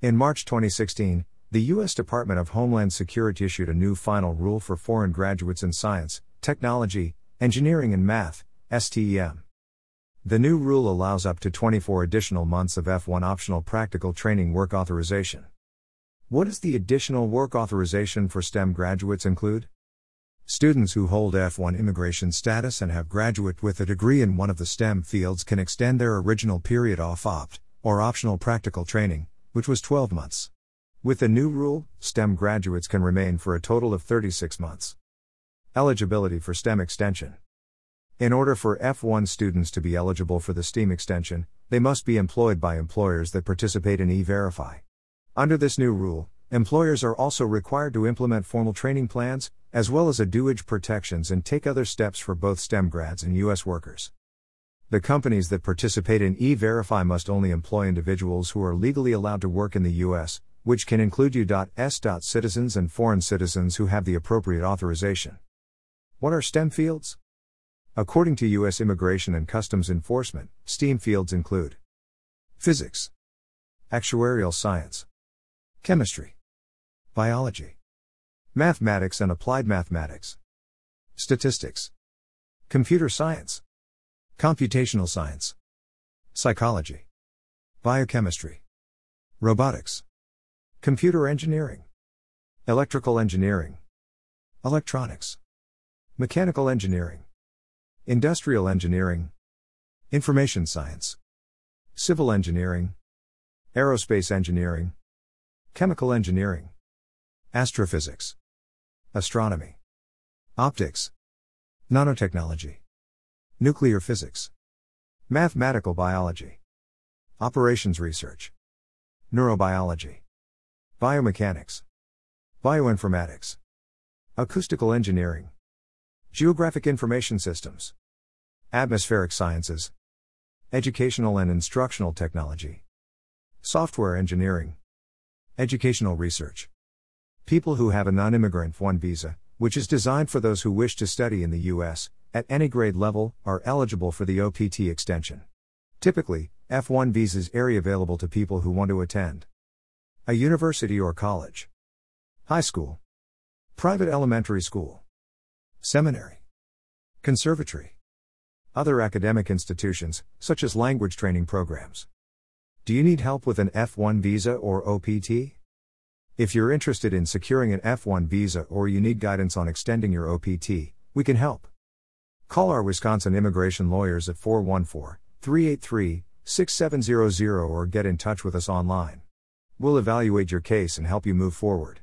In March 2016, the U.S. Department of Homeland Security issued a new final rule for foreign graduates in science, technology, engineering, and math, STEM. The new rule allows up to 24 additional months of F1 optional practical training work authorization. What does the additional work authorization for STEM graduates include? Students who hold F1 immigration status and have graduate with a degree in one of the STEM fields can extend their original period off opt or optional practical training, which was 12 months. With the new rule, STEM graduates can remain for a total of 36 months. Eligibility for STEM extension. In order for F1 students to be eligible for the STEM extension, they must be employed by employers that participate in E Verify. Under this new rule, employers are also required to implement formal training plans, as well as adewage protections and take other steps for both STEM grads and U.S. workers. The companies that participate in E Verify must only employ individuals who are legally allowed to work in the U.S., which can include U.S. citizens and foreign citizens who have the appropriate authorization. What are STEM fields? According to U.S. Immigration and Customs Enforcement, STEM fields include physics, actuarial science, Chemistry. Biology. Mathematics and applied mathematics. Statistics. Computer science. Computational science. Psychology. Biochemistry. Robotics. Computer engineering. Electrical engineering. Electronics. Mechanical engineering. Industrial engineering. Information science. Civil engineering. Aerospace engineering. Chemical engineering, Astrophysics, Astronomy, Optics, Nanotechnology, Nuclear physics, Mathematical biology, Operations research, Neurobiology, Biomechanics, Bioinformatics, Acoustical engineering, Geographic information systems, Atmospheric sciences, Educational and instructional technology, Software engineering, Educational research. People who have a non immigrant F1 visa, which is designed for those who wish to study in the U.S., at any grade level, are eligible for the OPT extension. Typically, F1 visas are available to people who want to attend a university or college, high school, private elementary school, seminary, conservatory, other academic institutions, such as language training programs. Do you need help with an F1 visa or OPT? If you're interested in securing an F1 visa or you need guidance on extending your OPT, we can help. Call our Wisconsin immigration lawyers at 414 383 6700 or get in touch with us online. We'll evaluate your case and help you move forward.